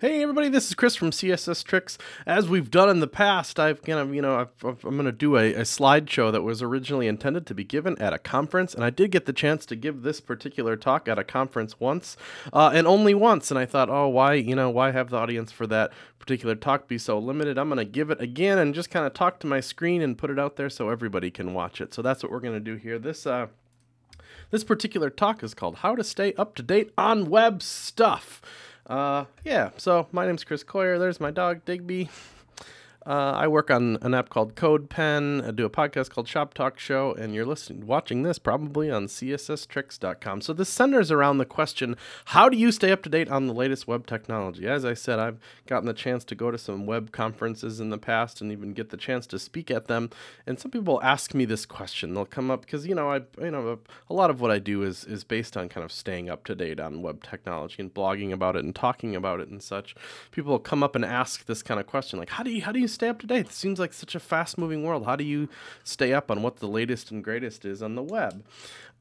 Hey everybody, this is Chris from CSS Tricks. As we've done in the past, I've kind of, you know, I've, I'm going to do a, a slideshow that was originally intended to be given at a conference, and I did get the chance to give this particular talk at a conference once, uh, and only once. And I thought, oh, why, you know, why have the audience for that particular talk be so limited? I'm going to give it again and just kind of talk to my screen and put it out there so everybody can watch it. So that's what we're going to do here. This, uh, this particular talk is called "How to Stay Up to Date on Web Stuff." Uh, yeah, so my name's Chris Coyier. There's my dog, Digby. Uh, I work on an app called CodePen. I do a podcast called Shop Talk Show, and you're listening, watching this probably on CSSTricks.com. So this centers around the question: How do you stay up to date on the latest web technology? As I said, I've gotten the chance to go to some web conferences in the past, and even get the chance to speak at them. And some people ask me this question. They'll come up because you know I you know a, lot of what I do is is based on kind of staying up to date on web technology and blogging about it and talking about it and such. People will come up and ask this kind of question, like, How do you how do you stay up to date? It seems like such a fast moving world. How do you stay up on what the latest and greatest is on the web?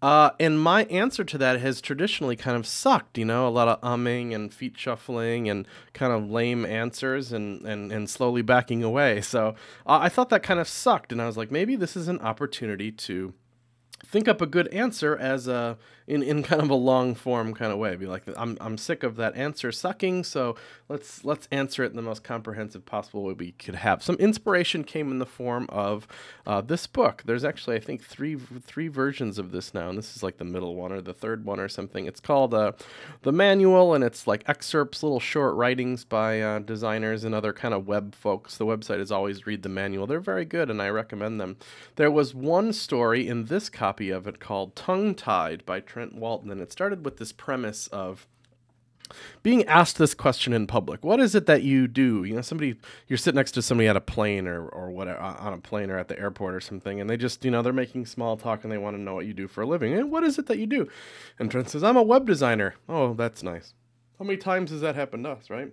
Uh, and my answer to that has traditionally kind of sucked, you know, a lot of umming and feet shuffling and kind of lame answers and, and, and slowly backing away. So uh, I thought that kind of sucked. And I was like, maybe this is an opportunity to think up a good answer as a in, in kind of a long form kind of way. Be like, I'm, I'm sick of that answer sucking, so let's let's answer it in the most comprehensive possible way we could have. Some inspiration came in the form of uh, this book. There's actually I think three three versions of this now, and this is like the middle one or the third one or something. It's called uh, the manual, and it's like excerpts, little short writings by uh, designers and other kind of web folks. The website is always read the manual. They're very good, and I recommend them. There was one story in this copy of it called Tongue Tied by Trent Walton, and it started with this premise of being asked this question in public. What is it that you do? You know somebody you're sitting next to somebody at a plane or, or whatever on a plane or at the airport or something and they just you know they're making small talk and they want to know what you do for a living. And what is it that you do? And trent says i'm a web designer. Oh that's nice. How many times has that happened to us right?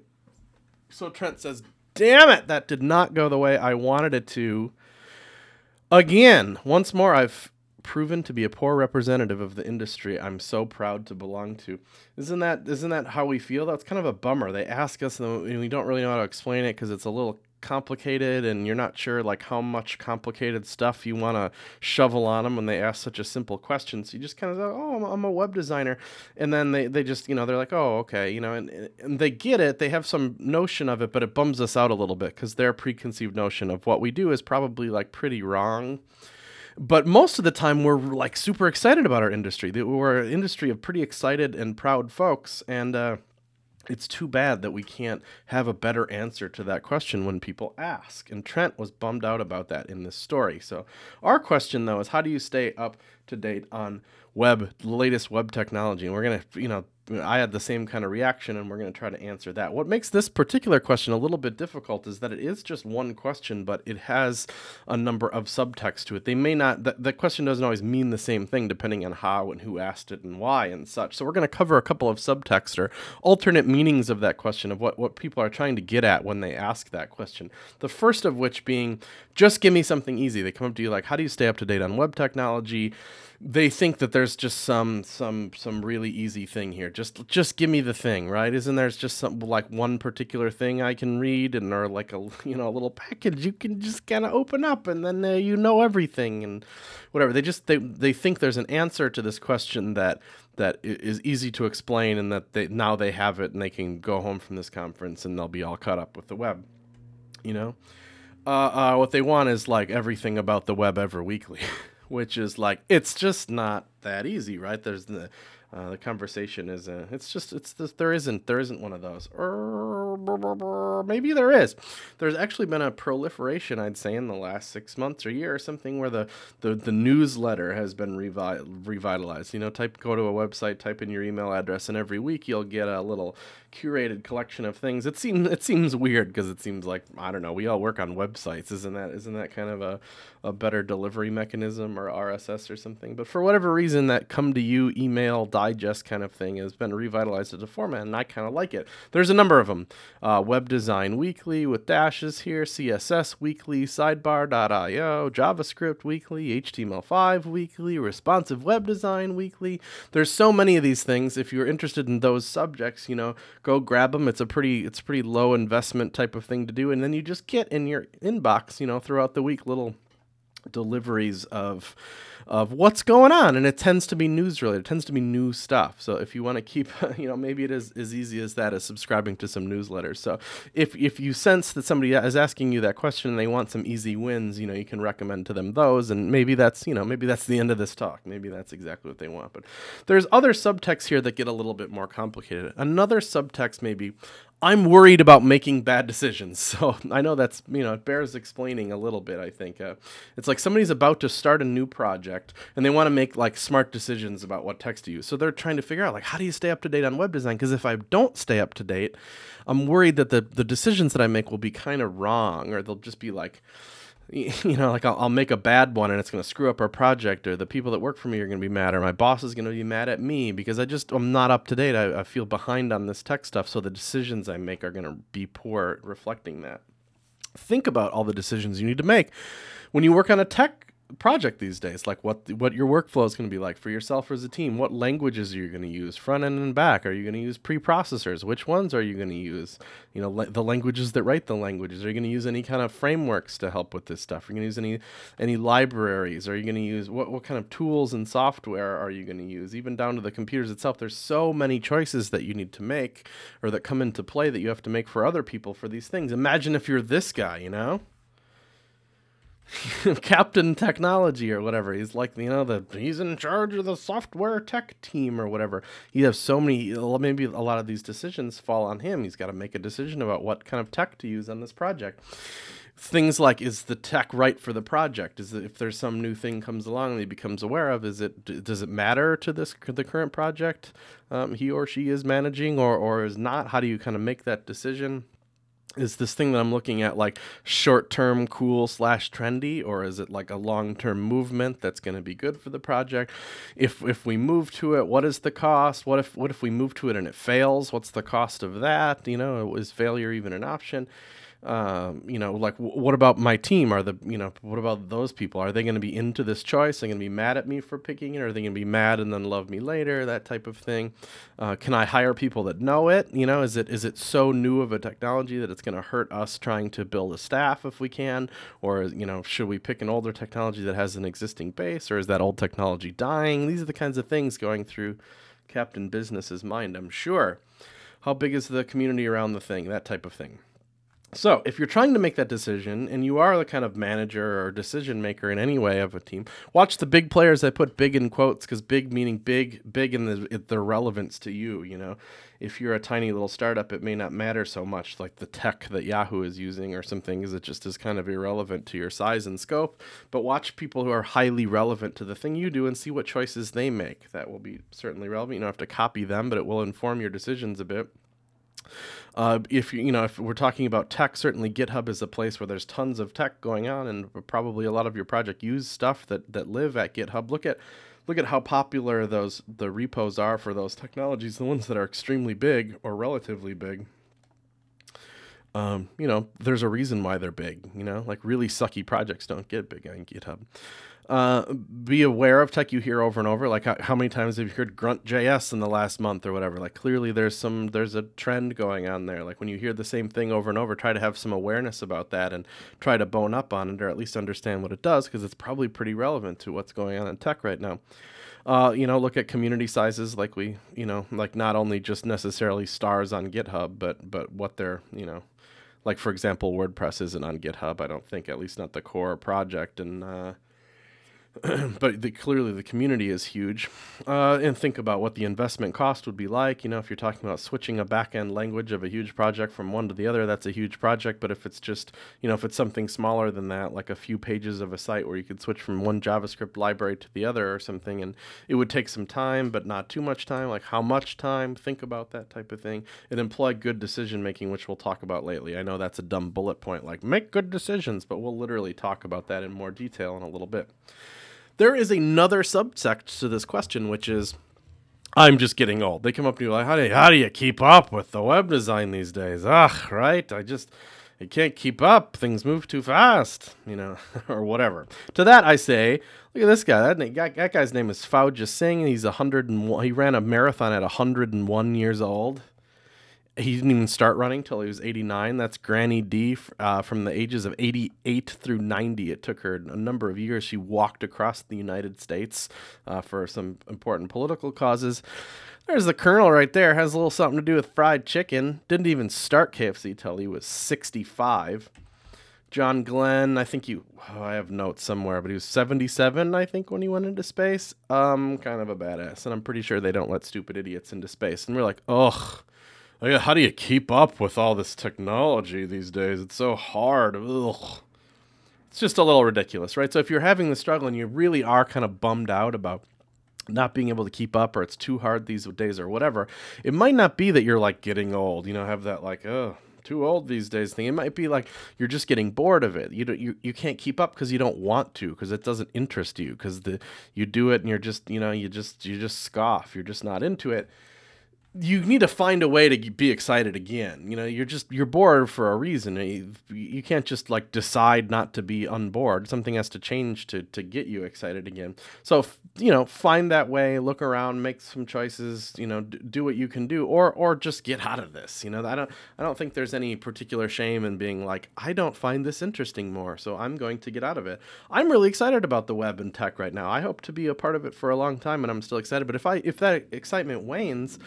So trent says damn it that did not go the way i wanted it to. Again once more i've proven to be a poor representative of the industry I'm so proud to belong to. Isn't that isn't that how we feel? That's kind of a bummer. They ask us and we don't really know how to explain it because it's a little complicated and you're not sure like how much complicated stuff you want to shovel on them when they ask such a simple question so you just kind of go oh I'm, I'm, a web designer and then they, they just you know they're like oh okay you know and, and they get it they have some notion of it but it bums us out a little bit because their preconceived notion of what we do is probably like pretty wrong but most of the time, we're like super excited about our industry. We're an industry of pretty excited and proud folks, and uh, it's too bad that we can't have a better answer to that question when people ask. And Trent was bummed out about that in this story. So, our question though is how do you stay up to date on web, the latest web technology? And we're to, you know, I had the same kind of reaction, and we're going to try to answer that. What makes this particular question a little bit difficult is that it is just one question, but it has a number of subtext to it. They may not, the, the question doesn't always mean the same thing depending on how and who asked it and why and such. So we're going to cover a couple of subtext or alternate meanings of that question of what, what people are trying to get at when they ask that question. The first of which being, just give me something easy. They come up to you like, how do you stay up to date on web technology? They think that there's just some some some really easy thing here. Just just give me the thing, right? Isn't there just some like one particular thing I can read and or like a you know a little package you can just kind of open up and then uh, you know everything and whatever. They just they they think there's an answer to this question that that is easy to explain and that they now they have it and they can go home from this conference and they'll be all caught up with the web. You know? Uh, uh, what they want is like everything about the web ever weekly. which is like it's just not that easy, right? There's the uh, the conversation is uh, it's just it's this, there isn't there isn't one of those. Maybe there is. There's actually been a proliferation, I'd say, in the last six months or year or something, where the the, the newsletter has been revi- revitalized. You know, type go to a website, type in your email address, and every week you'll get a little curated collection of things. It seems it seems weird because it seems like I don't know. We all work on websites, isn't that isn't that kind of a a better delivery mechanism or RSS or something? But for whatever reason, that come to you email digest kind of thing has been revitalized as a format, and I kind of like it. There's a number of them: uh, Web Design Weekly with dashes here, CSS Weekly, Sidebar.io, JavaScript Weekly, HTML5 Weekly, Responsive Web Design Weekly. There's so many of these things. If you're interested in those subjects, you know, go grab them. It's a pretty it's pretty low investment type of thing to do, and then you just get in your inbox, you know, throughout the week little deliveries of of what's going on and it tends to be news related it tends to be new stuff. So if you want to keep you know maybe it is as easy as that as subscribing to some newsletters. So if if you sense that somebody is asking you that question and they want some easy wins you know you can recommend to them those and maybe that's you know maybe that's the end of this talk. Maybe that's exactly what they want. But there's other subtexts here that get a little bit more complicated. Another subtext maybe I'm worried about making bad decisions. So I know that's, you know, it bears explaining a little bit, I think. Uh, it's like somebody's about to start a new project and they want to make like smart decisions about what text to use. So they're trying to figure out like, how do you stay up to date on web design? Because if I don't stay up to date, I'm worried that the, the decisions that I make will be kind of wrong or they'll just be like, you know, like I'll, I'll, make a bad one and it's going to screw up our project, or the people that work for me are going to be mad, or my boss is going to be mad at me because I just I'm not up to date. I, I feel behind on this tech stuff, so the decisions I make are going to be poor, reflecting that. Think about all the decisions you need to make when you work on a tech project these days like what what your workflow is going to be like for yourself or as a team. What languages are you going to use front end and back? Are you going to use preprocessors? Which ones are you going to use? You know le- the languages that write the languages. Are you going to use any kind of frameworks to help with this stuff? Are you going to use any any libraries? Are you going to use what, what kind of tools and software are you going to use? Even down to the computers itself there's so many choices that you need to make or that come into play that you have to make for other people for these things. Imagine if you're this guy you know Captain Technology or whatever. He's like, you know, the he's in charge of the software tech team or whatever. He has so many maybe a lot of these decisions fall on him. He's got to make a decision about what kind of tech to use on this project. Things like is the tech right for the project? Is if there's some new thing comes along that he becomes aware of, is it does it matter to this the current project um, he or she is managing or or is not? How do you kind of make that decision? Is this thing that I'm looking at like short term cool slash trendy, or is it like a long term movement that's going to be good for the project? If if we move to it, what is the cost? What if what if we move to it and it fails? What's the cost of that? You know, is failure even an option? Um, you know, like w- what about my team? Are the you know what about those people? Are they going to be into this choice? Are they going to be mad at me for picking it? Are they going to be mad and then love me later? That type of thing. Uh, can I hire people that know it? You know, is it is it so new of a technology that it's going to hurt us trying to build a staff if we can? Or you know, should we pick an older technology that has an existing base? Or is that old technology dying? These are the kinds of things going through Captain Business's mind. I'm sure. How big is the community around the thing? That type of thing. So, if you're trying to make that decision and you are the kind of manager or decision maker in any way of a team, watch the big players. I put big in quotes because big meaning big, big in the, the relevance to you. You know, if you're a tiny little startup, it may not matter so much, like the tech that Yahoo is using or something, is it just is kind of irrelevant to your size and scope. But watch people who are highly relevant to the thing you do and see what choices they make. That will be certainly relevant. You don't have to copy them, but it will inform your decisions a bit. Uh, if you know if we're talking about tech, certainly GitHub is a place where there's tons of tech going on, and probably a lot of your project use stuff that that live at GitHub. Look at look at how popular those the repos are for those technologies, the ones that are extremely big or relatively big. Um, you know, there's a reason why they're big. You know, like really sucky projects don't get big on GitHub. Uh, be aware of tech you hear over and over. Like how, how many times have you heard Grunt JS in the last month or whatever? Like clearly there's some there's a trend going on there. Like when you hear the same thing over and over, try to have some awareness about that and try to bone up on it or at least understand what it does because it's probably pretty relevant to what's going on in tech right now. Uh, you know, look at community sizes, like we, you know, like not only just necessarily stars on GitHub, but but what they're, you know, like for example, WordPress isn't on GitHub. I don't think, at least not the core project, and uh, but the, clearly the community is huge. Uh, and think about what the investment cost would be like. You know, if you're talking about switching a back end language of a huge project from one to the other, that's a huge project. But if it's just, you know, if it's something smaller than that, like a few pages of a site where you could switch from one JavaScript library to the other or something, and it would take some time, but not too much time, like how much time, think about that type of thing. And employ good decision making, which we'll talk about lately. I know that's a dumb bullet point, like make good decisions, but we'll literally talk about that in more detail in a little bit. There is another subsect to this question, which is I'm just getting old. They come up to you like, how do you, how do you keep up with the web design these days? Ugh, right? I just I can't keep up. Things move too fast, you know, or whatever. To that I say, look at this guy. That, that, guy's name is Fauja Singh. He's 101. He ran a marathon at 101 years old he didn't even start running till he was 89. That's Granny D uh, from the ages of 88 through 90. It took her a number of years. She walked across the United States uh, for some important political causes. There's the Colonel right there. Has a little something to do with fried chicken. Didn't even start KFC till he was 65. John Glenn, I think you, oh, I have notes somewhere, but he was 77, I think, when he went into space. Um, kind of a badass. And I'm pretty sure they don't let stupid idiots into space. And we're like, ugh how do you keep up with all this technology these days? It's so hard. Ugh. It's just a little ridiculous, right? So if you're having the struggle and you really are kind of bummed out about not being able to keep up or it's too hard these days or whatever, it might not be that you're like getting old, you know, have that like, oh, too old these days thing. It might be like you're just getting bored of it. You don't, you you can't keep up because you don't want to because it doesn't interest you because the you do it and you're just you know you just you just scoff. You're just not into it you need to find a way to be excited again. You know, you're just you're bored for a reason. Eh, you, you can't just like decide not to be unbored. Something has to change to to get you excited again. So you know, find that way. Look around, make some choices. You know, d- do what you can do, or or just get out of this. You know, I don't I don't think there's any particular shame in being like I don't find this interesting more, so I'm going to get out of it. I'm really excited about the web and tech right now. I hope to be a part of it for a long time, and I'm still excited. But if I if that excitement wanes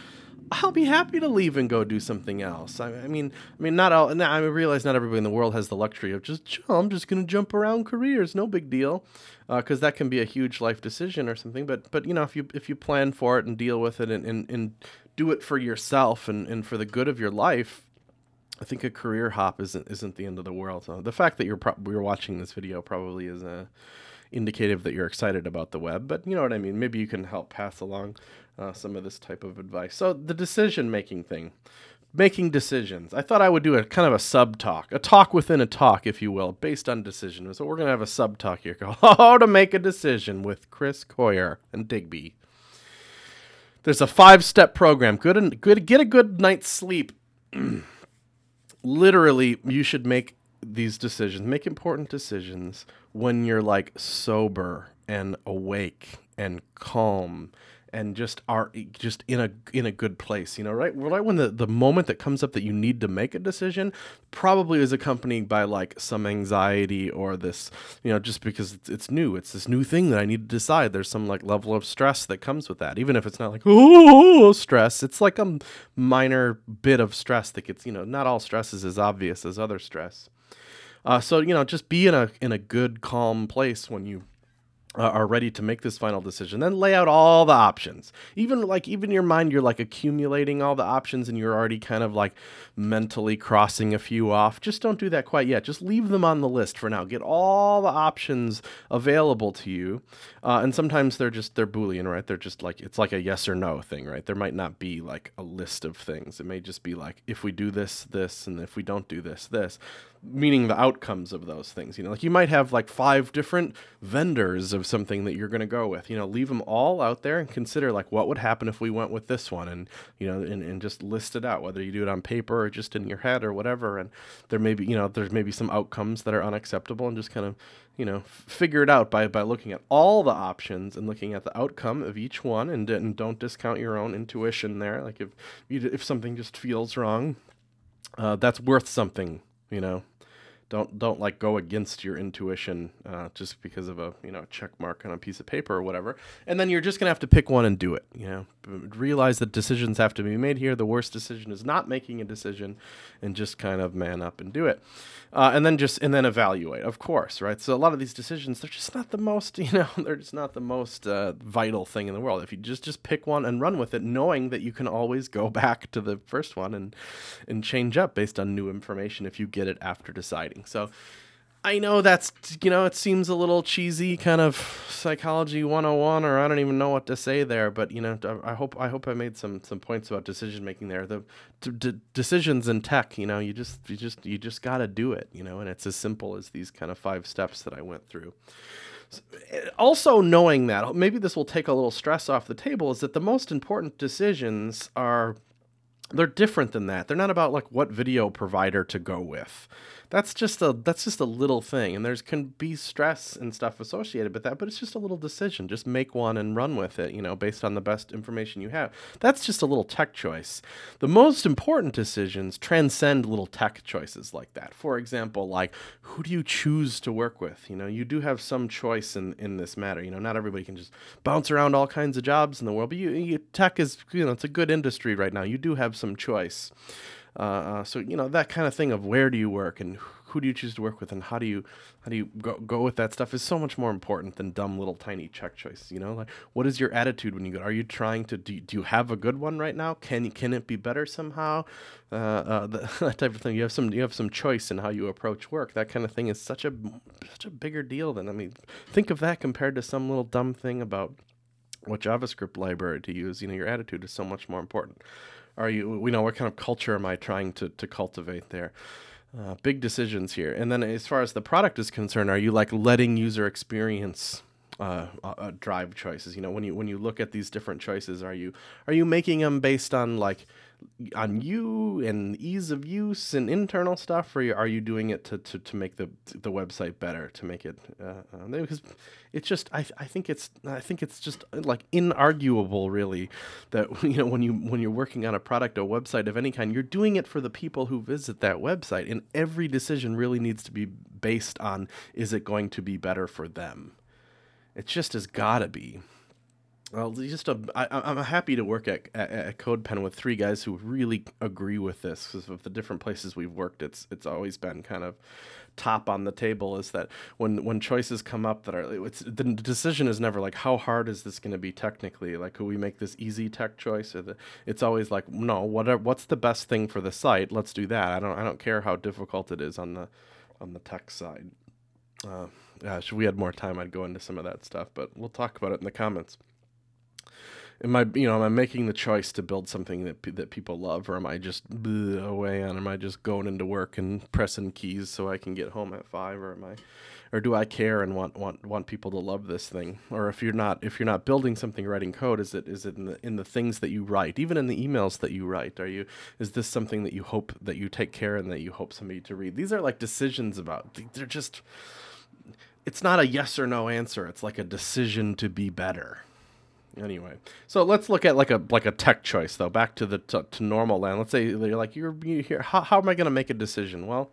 I'll be happy to leave and go do something else. I, I mean, I mean, not all. I realize not everybody in the world has the luxury of just, I'm just going to jump around careers, no big deal, because uh, that can be a huge life decision or something. But, but you know, if you if you plan for it and deal with it and and, and do it for yourself and, and for the good of your life, I think a career hop isn't isn't the end of the world. So the fact that you're pro- you're watching this video probably is a indicative that you're excited about the web. But you know what I mean. Maybe you can help pass along uh, some of this type of advice. So the decision making thing, making decisions. I thought I would do a kind of a sub talk, a talk within a talk, if you will, based on decision. So we're gonna have a sub talk here called "How to Make a Decision" with Chris Coyier and Digby. There's a five step program. Good and good. Get a good night's sleep. Literally, you should make these decisions, make important decisions when you're like sober and awake and calm and just are just in a in a good place you know right? Right when the the moment that comes up that you need to make a decision probably is accompanied by like some anxiety or this you know just because it's, it's new. It's this new thing that i need to decide. There's some like level of stress that comes with that. Even if it's not like oh stress it's like a minor bit of stress that gets you know not all stress is as obvious as other stress uh, so you know just be in a in a good calm place when you uh, are ready to make this final decision. Then lay out all the options. Even like even your mind you're like accumulating all the options and you're already kind of like mentally crossing a few off. Just don't do that quite yet. Just leave them on the list for now. Get all the options available to you. Uh, and sometimes they're just they're boolean right? They're just like it's like a yes or no thing right? There might not be like a list of things. It may just be like if we do this this and if we don't do this this meaning the outcomes of those things. You know, like you might have like five different vendors of something that you're going to go with. You know, leave them all out there and consider like what would happen if we went with this one, and you know, and, and just list it out, whether you do it on paper or just in your head or whatever. And there may be, you know, there's maybe some outcomes that are unacceptable, and just kind of you know figure it out by by looking at all the options and looking at the outcome of each one and, and don't discount your own intuition there like if if something just feels wrong uh, that's worth something you know? Don't don't like go against your intuition uh, just because of a you know check mark on a piece of paper or whatever. And then you're just gonna have to pick one and do it you know realize that decisions have to be made here. The worst decision is not making a decision and just kind of man up and do it. Uh, and then just and then evaluate of course right? So a lot of these decisions they're just not the most you know they're just not the most uh, vital thing in the world. If you just just pick one and run with it knowing that you can always go back to the first one and and change up based on new information if you get it after deciding. So I know that's you know it seems a little cheesy kind of psychology 101 or I don't even know what to say there but you know I hope I hope I made some some points about decision making there. The d- d- decisions in tech you know you just you just you just got to do it you know and it's as simple as these kind of five steps that I went through. Eh, also knowing that maybe this will take a little stress off the table is that the most important decisions are they're different than that. They're not about like what video provider to go with. That's just a that's just a little thing and there's can be stress and stuff associated with that but it's just a little decision. Just make one and run with it you know based on the best information you have. That's just a little tech choice. The most important decisions transcend little tech choices like that. For example like who do you choose to work with? You know you do have some choice in in this matter. You know not everybody can just bounce around all kinds of jobs in the world but you, you tech is you know it's a good industry right now. You do have some choice. Uh, uh, so you know that kind of thing of where do you work and who do you choose to work with and how do you how do you go, go with that stuff is so much more important than dumb little tiny check choices you know? Like what is your attitude when you go are you trying to do, do you have a good one right now? Can can it be better somehow? Uh, uh, the, that type of thing. You have some you have some choice in how you approach work. That kind of thing is such a such a bigger deal than i mean think of that compared to some little dumb thing about what javascript library to use. You know your attitude is so much more important are you you know what kind of culture am i trying to, to cultivate there? Uh, big decisions here. And then as far as the product is concerned are you like letting user experience uh, uh, uh drive choices? You know when you when you look at these different choices are you are you making them based on like on you and ease of use and internal stuff, or are you doing it to, to, to make the the website better to make it uh, uh, because it's just I, I think it's I think it's just like inarguable really that you know when you when you're working on a product or website of any kind you're doing it for the people who visit that website and every decision really needs to be based on is it going to be better for them? It just has got to be well, just a, I, I'm happy to work at, at, at CodePen with three guys who really agree with this. Because of the different places we've worked, it's it's always been kind of top on the table. Is that when when choices come up that are it's the decision is never like how hard is this going to be technically? Like, could we make this easy tech choice? Or the, it's always like no, whatever. What's the best thing for the site? Let's do that. I don't I don't care how difficult it is on the on the tech side. Uh, gosh, if we had more time, I'd go into some of that stuff, but we'll talk about it in the comments am I you know am I making the choice to build something that that people love or am I just away on am I just going into work and pressing keys so I can get home at 5 or am I or do I care and want want want people to love this thing? Or if you're not if you're not building something writing code is it is it in the in the things that you write even in the emails that you write? Are you is this something that you hope that you take care and that you hope somebody to read? These are like decisions about they're just it's not a yes or no answer it's like a decision to be better Anyway, so let's look at like a like a tech choice though. Back to the to, to normal land. Let's say you're like you're, you here. How, how am I going to make a decision? Well,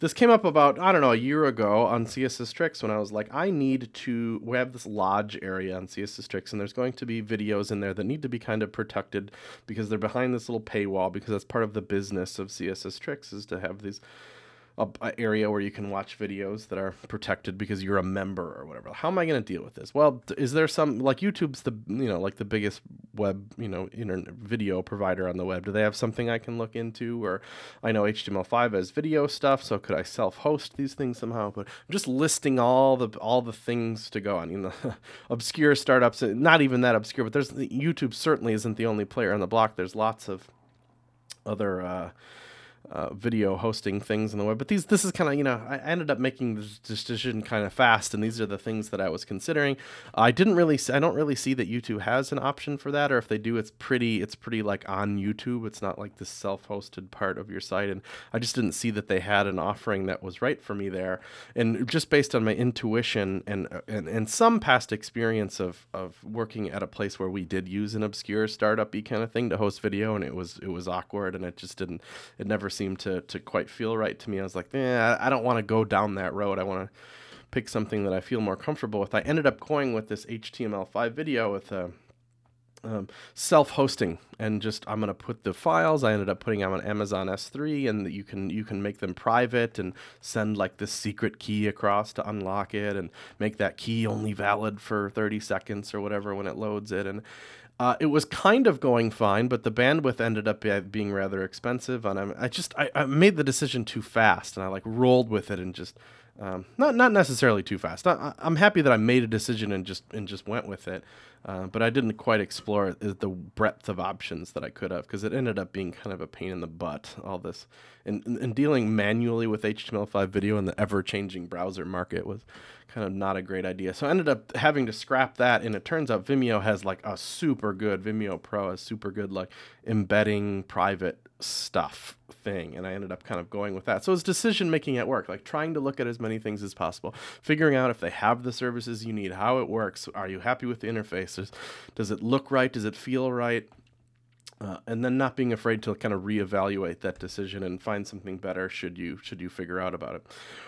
this came up about I don't know a year ago on CSS Tricks when I was like I need to we have this lodge area on CSS Tricks and there's going to be videos in there that need to be kind of protected because they're behind this little paywall because that's part of the business of CSS Tricks is to have these a, a, area where you can watch videos that are protected because you're a member or whatever. How am I going to deal with this? Well, is there some like YouTube's the you know like the biggest web you know internet video provider on the web? Do they have something I can look into? Or I know HTML5 has video stuff, so could I self-host these things somehow? But I'm just listing all the all the things to go on. You know, obscure startups, not even that obscure, but there's YouTube certainly isn't the only player on the block. There's lots of other. Uh, uh, video hosting things on the web. But these, this is kind of, you know, I ended up making this decision kind of fast, and these are the things that I was considering. I didn't really, I don't really see that YouTube has an option for that, or if they do, it's pretty, it's pretty like on YouTube. It's not like the self-hosted part of your site, and I just didn't see that they had an offering that was right for me there. And just based on my intuition and and, and some past experience of of working at a place where we did use an obscure startup-y kind of thing to host video, and it was it was awkward, and it just didn't, it never seemed to to quite feel right to me. I was like, eh, I don't want to go down that road. I want to pick something that I feel more comfortable with. I ended up going with this HTML5 video with a um, self-hosting and just I'm gonna put the files. I ended up putting them on Amazon S3, and you can you can make them private and send like this secret key across to unlock it, and make that key only valid for 30 seconds or whatever when it loads it. And uh, it was kind of going fine, but the bandwidth ended up being rather expensive, and I'm, I just I, I made the decision too fast, and I like rolled with it and just Um, not not necessarily too fast. I, am happy that I made a decision and just and just went with it, uh, but I didn't quite explore the breadth of options that I could have because it ended up being kind of a pain in the butt. All this and, and dealing manually with HTML5 video in the ever changing browser market was kind of not a great idea. So I ended up having to scrap that, and it turns out Vimeo has like a super good Vimeo Pro has super good like embedding private stuff thing and i ended up kind of going with that so it's decision making at work like trying to look at as many things as possible figuring out if they have the services you need how it works are you happy with the does it look right? Does it feel right? Uh, and then not being afraid to kind of reevaluate that decision and find something better should you should you figure out about it.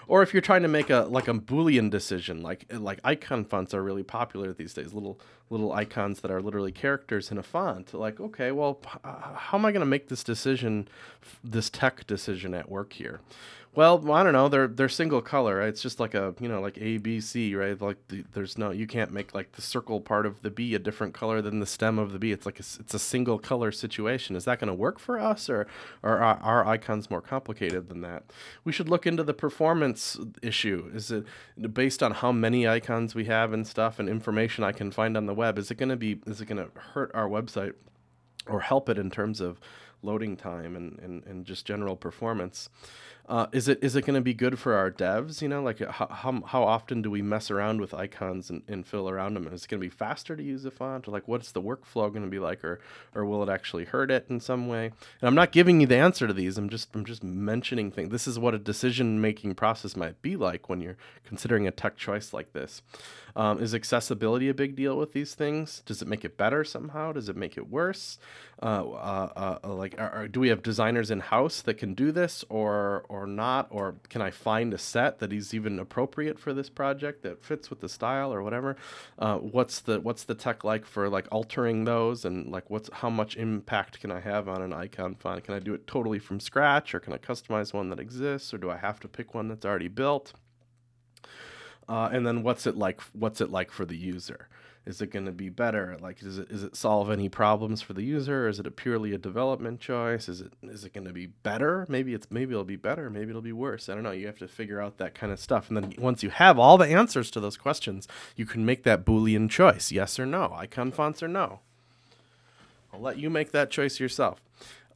Or if you're trying to make a like a boolean decision like like icon fonts are really popular these days little little icons that are literally characters in a font like okay well how am i going to make this decision this tech decision at work here well, I don't know. They're they're single color. It's just like a you know like A B C, right? Like the, there's no you can't make like the circle part of the B a different color than the stem of the B. It's like a, it's a single color situation. Is that going to work for us, or, or are our icons more complicated than that? We should look into the performance issue. Is it based on how many icons we have and stuff and information I can find on the web? Is it going to be is it going to hurt our website or help it in terms of loading time and, and, and just general performance. Uh, is it is it going to be good for our devs? You know, like how, how, how often do we mess around with icons and, and fill around them? Is it going to be faster to use a font, or like what's the workflow going to be like, or or will it actually hurt it in some way? And I'm not giving you the answer to these. I'm just I'm just mentioning things. This is what a decision making process might be like when you're considering a tech choice like this. Um, is accessibility a big deal with these things? Does it make it better somehow? Does it make it worse? Uh, uh, uh, like, are, are, do we have designers in house that can do this, or or not? Or can I find a set that is even appropriate for this project that fits with the style or whatever? Uh, what's the what's the tech like for like altering those, and like what's how much impact can I have on an icon font? Can I do it totally from scratch, or can I customize one that exists, or do I have to pick one that's already built? Uh, and then what's it like? What's it like for the user? Is it going to be better? Like, is it is it solve any problems for the user? Is it a purely a development choice? Is it is it going to be better? Maybe it's maybe it'll be better. Maybe it'll be worse. I don't know. You have to figure out that kind of stuff. And then once you have all the answers to those questions, you can make that boolean choice: yes or no, icon fonts or no. I'll let you make that choice yourself.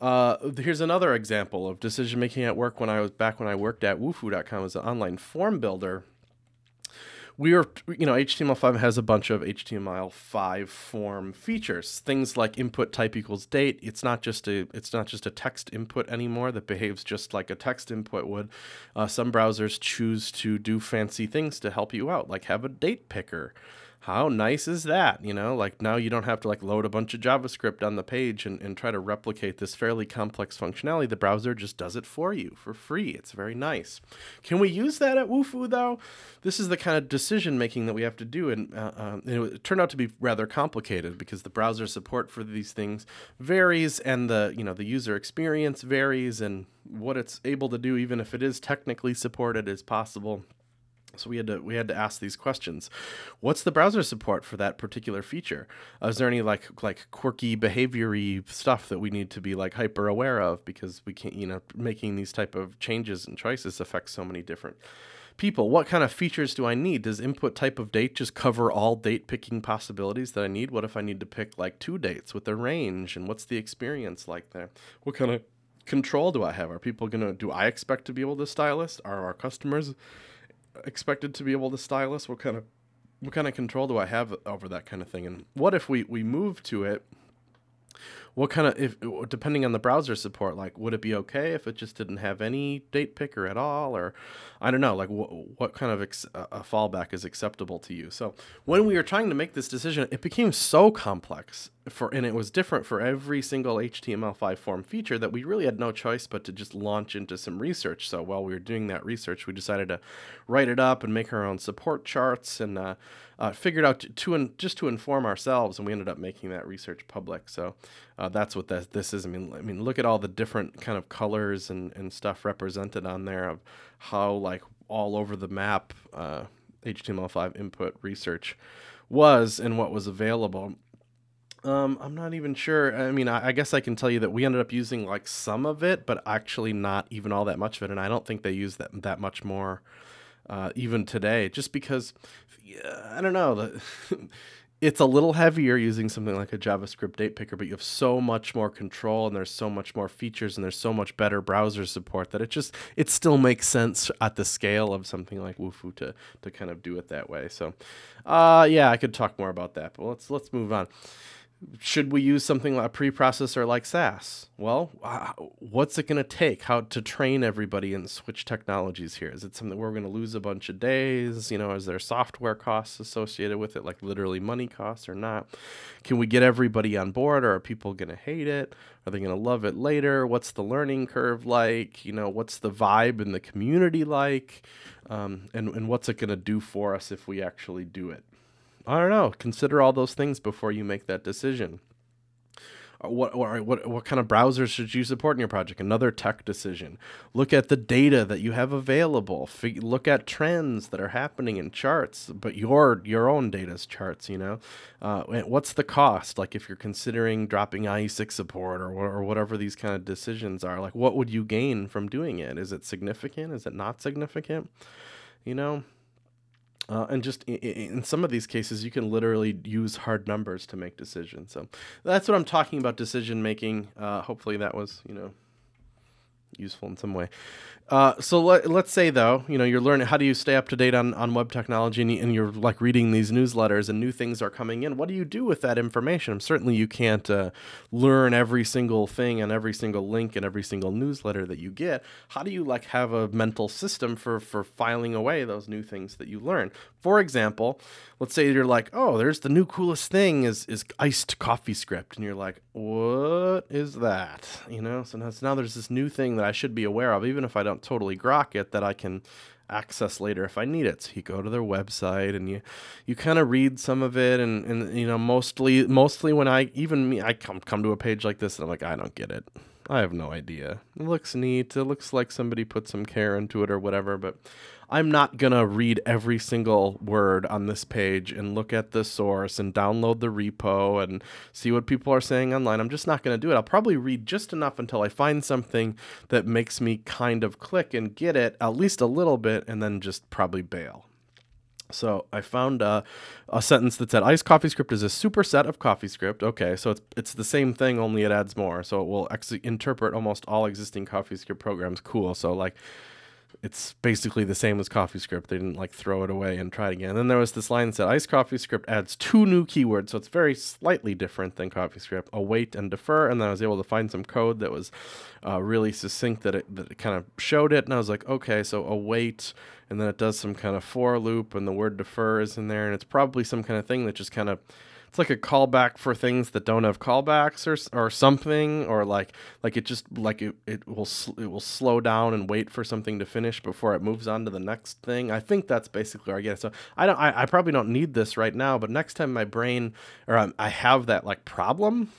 Uh, here's another example of decision making at work when I was back when I worked at Wufoo.com as an online form builder we are you know html5 has a bunch of html5 form features. Things like input type equals date. It's not just a it's not just a text input anymore that behaves just like a text input would. Uh, some browsers choose to do fancy things to help you out like have a date picker how nice is that? You know, like now you don't have to like load a bunch of JavaScript on the page and, and try to replicate this fairly complex functionality. The browser just does it for you for free. It's very nice. Can we use that at Wufoo though? This is the kind of decision making that we have to do, and, uh, uh, it turned out to be rather complicated because the browser support for these things varies, and the you know the user experience varies, and what it's able to do, even if it is technically supported, is possible so we had to we had to ask these questions. What's the browser support for that particular feature? Uh, is there any like like quirky behaviory stuff that we need to be like hyper aware of because we can't you know making these type of changes and choices affect so many different people. What kind of features do I need? Does input type of date just cover all date picking possibilities that I need? What if I need to pick like two dates with a range and what's the experience like there? What kind of control do I have? Are people going to do I expect to be able to stylist? Are our customers expected to be able to stylus? What kind of what kind of control do I have over that kind of thing? And what if we we move to it what kind of if depending on the browser support like would it be okay if it just didn't have any date picker at all or i don't know like wh- what kind of ex- a fallback is acceptable to you so when we were trying to make this decision it became so complex for and it was different for every single html5 form feature that we really had no choice but to just launch into some research so while we were doing that research we decided to write it up and make our own support charts and uh, uh, figured out to, to in, just to inform ourselves, and we ended up making that research public. So uh, that's what this, this is. I mean, I mean, look at all the different kind of colors and, and stuff represented on there of how like all over the map uh, HTML5 input research was and what was available. Um, I'm not even sure. I mean, I, I, guess I can tell you that we ended up using like some of it, but actually not even all that much of it. And I don't think they use that that much more uh, even today, just because yeah, I don't know the. it's a little heavier using something like a JavaScript date picker, but you have so much more control and there's so much more features and there's so much better browser support that it just it still makes sense at the scale of something like Wufoo to to kind of do it that way. So, uh, yeah, I could talk more about that, but let's let's move on should we use something like a preprocessor like Sass? Well, uh, what's it going to take? How to train everybody and switch technologies here? Is it something we're going to lose a bunch of days? You know, is there software costs associated with it, like literally money costs or not? Can we get everybody on board, or are people going to hate it? Are they going to love it later? What's the learning curve like? You know, what's the vibe in the community like? Um, and and what's it going to do for us if we actually do it? I don't know. Consider all those things before you make that decision. Uh, what, what, what, what kind of browsers should you support in your project? Another tech decision. Look at the data that you have available. Fig- look at trends that are happening in charts, but your your own data's charts. You know, uh, what's the cost? Like if you're considering dropping IE6 support or or whatever these kind of decisions are, like what would you gain from doing it? Is it significant? Is it not significant? You know, uh, and just in, in, some of these cases, you can literally use hard numbers to make decisions. So that's what I'm talking about decision making. Uh, hopefully, that was you know useful in some way. Uh, so let, us say though, you know, you're learning how do you stay up to date on, on web technology and, and you're like reading these newsletters and new things are coming in. What do you do with that information? Certainly you can't uh, learn every single thing and every single link and every single newsletter that you get. How do you like have a mental system for, for filing away those new things that you learn? For example, let's say you're like, oh, there's the new coolest thing is, is iced CoffeeScript, And you're like, what is that? You know, so now, so now there's this new thing that I should be aware of, even if I don't totally grok it, that I can access later if I need it. So you go to their website and you you kind of read some of it and, and you know mostly mostly when I even me I come come to a page like this and I'm like I don't get it. I have no idea. It looks neat. It looks like somebody put some care into it or whatever, but I'm not going to read every single word on this page and look at the source and download the repo and see what people are saying online. I'm just not going to do it. I'll probably read just enough until I find something that makes me kind of click and get it at least a little bit and then just probably bail. So I found a sentence that said Iced CoffeeScript is a superset of CoffeeScript. Okay, so it's it's the same thing, only it adds more. So it will ex- interpret almost all existing CoffeeScript programs. Cool. So like it's basically the same as CoffeeScript. They didn't like throw it away and try it again. And then there was this line that said Iced CoffeeScript adds two new keywords, so it's very slightly different than CoffeeScript: await and defer. And then I was able to find some code that was uh, really succinct that it that it kind of showed it. And I was like, okay, so await, and then it does some kind of for loop, and the word defer is in there, and it's probably some kind of thing that just kind of it's like a callback for things that don't have callbacks or or something or like like it just like it, it will it will slow down and wait for something to finish before it moves on to the next thing. I think that's basically where I get it. So I don't I, I probably don't need this right now, but next time my brain or I, I have that like problem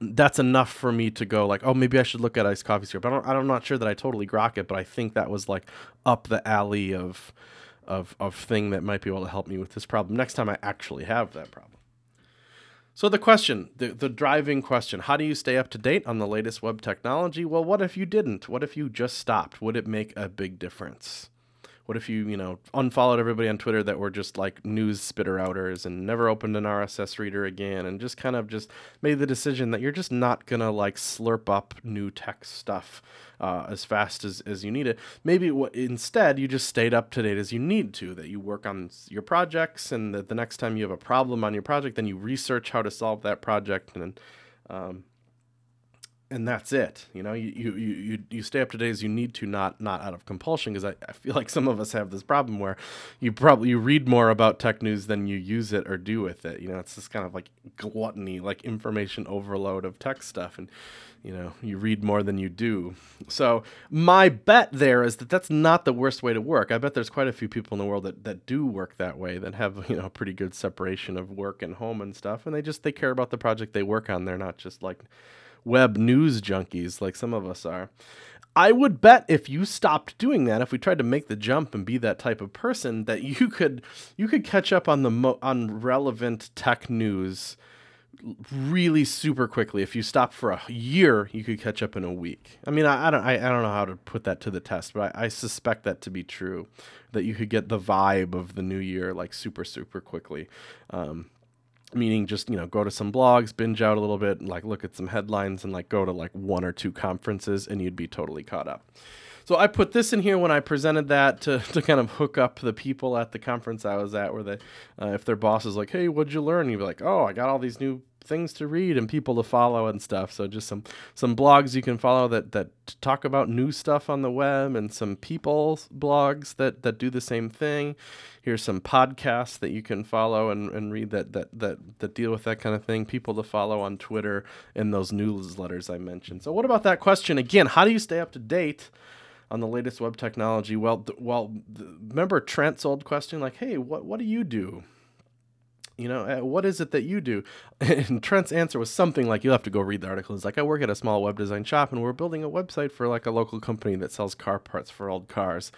that's enough for me to go like, oh, maybe I should look at iced CoffeeScript. I don't, I'm not sure that I totally grok it, but I think that was like up the alley of, of, of thing that might be able to help me with this problem next time I actually have that problem. So the question, the, the driving question, how do you stay up to date on the latest web technology? Well, what if you didn't? What if you just stopped? Would it make a big difference? What if you, you know, unfollowed everybody on Twitter that were just like news spitter outers and never opened an RSS reader again and just kind of just made the decision that you're just not gonna like slurp up new tech stuff uh, as fast as, as you need it. Maybe what, instead you just stayed up to date as you need to, that you work on your projects and that the next time you have a problem on your project, then you research how to solve that project and um, and that's it. You know, you, you, you, you stay up to date as you need to, not not out of compulsion. Because I, I feel like some of us have this problem where you probably you read more about tech news than you use it or do with it. You know, it's this kind of like gluttony, like information overload of tech stuff, and you know you read more than you do. So my bet there is that that's not the worst way to work. I bet there's quite a few people in the world that that do work that way, that have you know pretty good separation of work and home and stuff, and they just they care about the project they work on. They're not just like web news junkies like some of us are. I would bet if you stopped doing that, if we tried to make the jump and be that type of person, that you could you could catch up on the mo- on relevant tech news really super quickly. If you stop for a year, you could catch up in a week. I mean, I, I don't, I, I, don't know how to put that to the test, but I, I, suspect that to be true. That you could get the vibe of the new year like super, super quickly. Um, meaning just you know go to some blogs binge out a little bit like look at some headlines and like go to like one or two conferences and you'd be totally caught up so I put this in here when I presented that to, to kind of hook up the people at the conference I was at, where they, uh, if their boss is like, "Hey, what'd you learn?" You'd be like, "Oh, I got all these new things to read and people to follow and stuff." So just some some blogs you can follow that that talk about new stuff on the web, and some people's blogs that that do the same thing. Here's some podcasts that you can follow and, and read that, that that that deal with that kind of thing. People to follow on Twitter and those newsletters I mentioned. So what about that question again? How do you stay up to date? on the latest web technology. Well, th- well, th- remember Trent's old question, like, "Hey, what what do you do?" You know, what is it that you do? And Trent's answer was something like, "You'll have to go read the article." It's like, "I work at a small web design shop, and we're building a website for like a local company that sells car parts for old cars."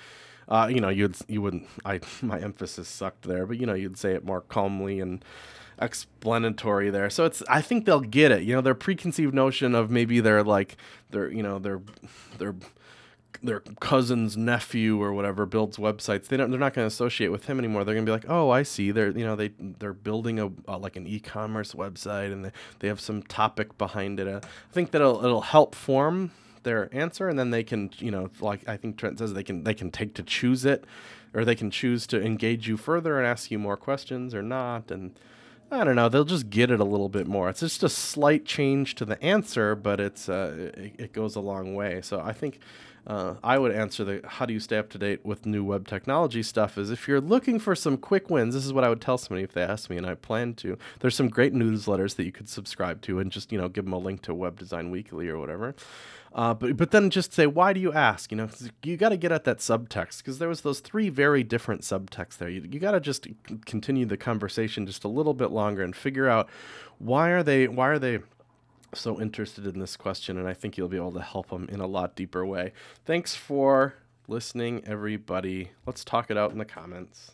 Uh, you know, you'd you wouldn't. I my emphasis sucked there, but you know, you'd say it more calmly and explanatory there. So it's I think they'll get it. You know, their preconceived notion of maybe they're like they're you know they're they're their cousin's nephew or whatever builds websites, they don't they're not going to associate with him anymore. They're going to be like, "Oh, I see. They're you know they they're building a, a like an e-commerce website and they, they have some topic behind it." Uh, I think that it'll it'll help form their answer and then they can, you know, like I think Trent says they can they can take to choose it or they can choose to engage you further and ask you more questions or not and I don't know. They'll just get it a little bit more. It's just a slight change to the answer, but it's uh, it, it goes a long way. So I think uh, I would answer the how do you stay up to date with new web technology stuff is if you're looking for some quick wins, this is what I would tell somebody if they asked me, and I plan to. There's some great newsletters that you could subscribe to and just, you know, give them a link to Web Design Weekly or whatever. Uh, but but then just say why do you ask? You know, you got to get at that subtext because there was those three very different subtexts there. You, you got to just continue the conversation just a little bit longer and figure out why are they why are they so interested in this question, and I think you'll be able to help them in a lot deeper way. Thanks for listening, everybody. Let's talk it out in the comments.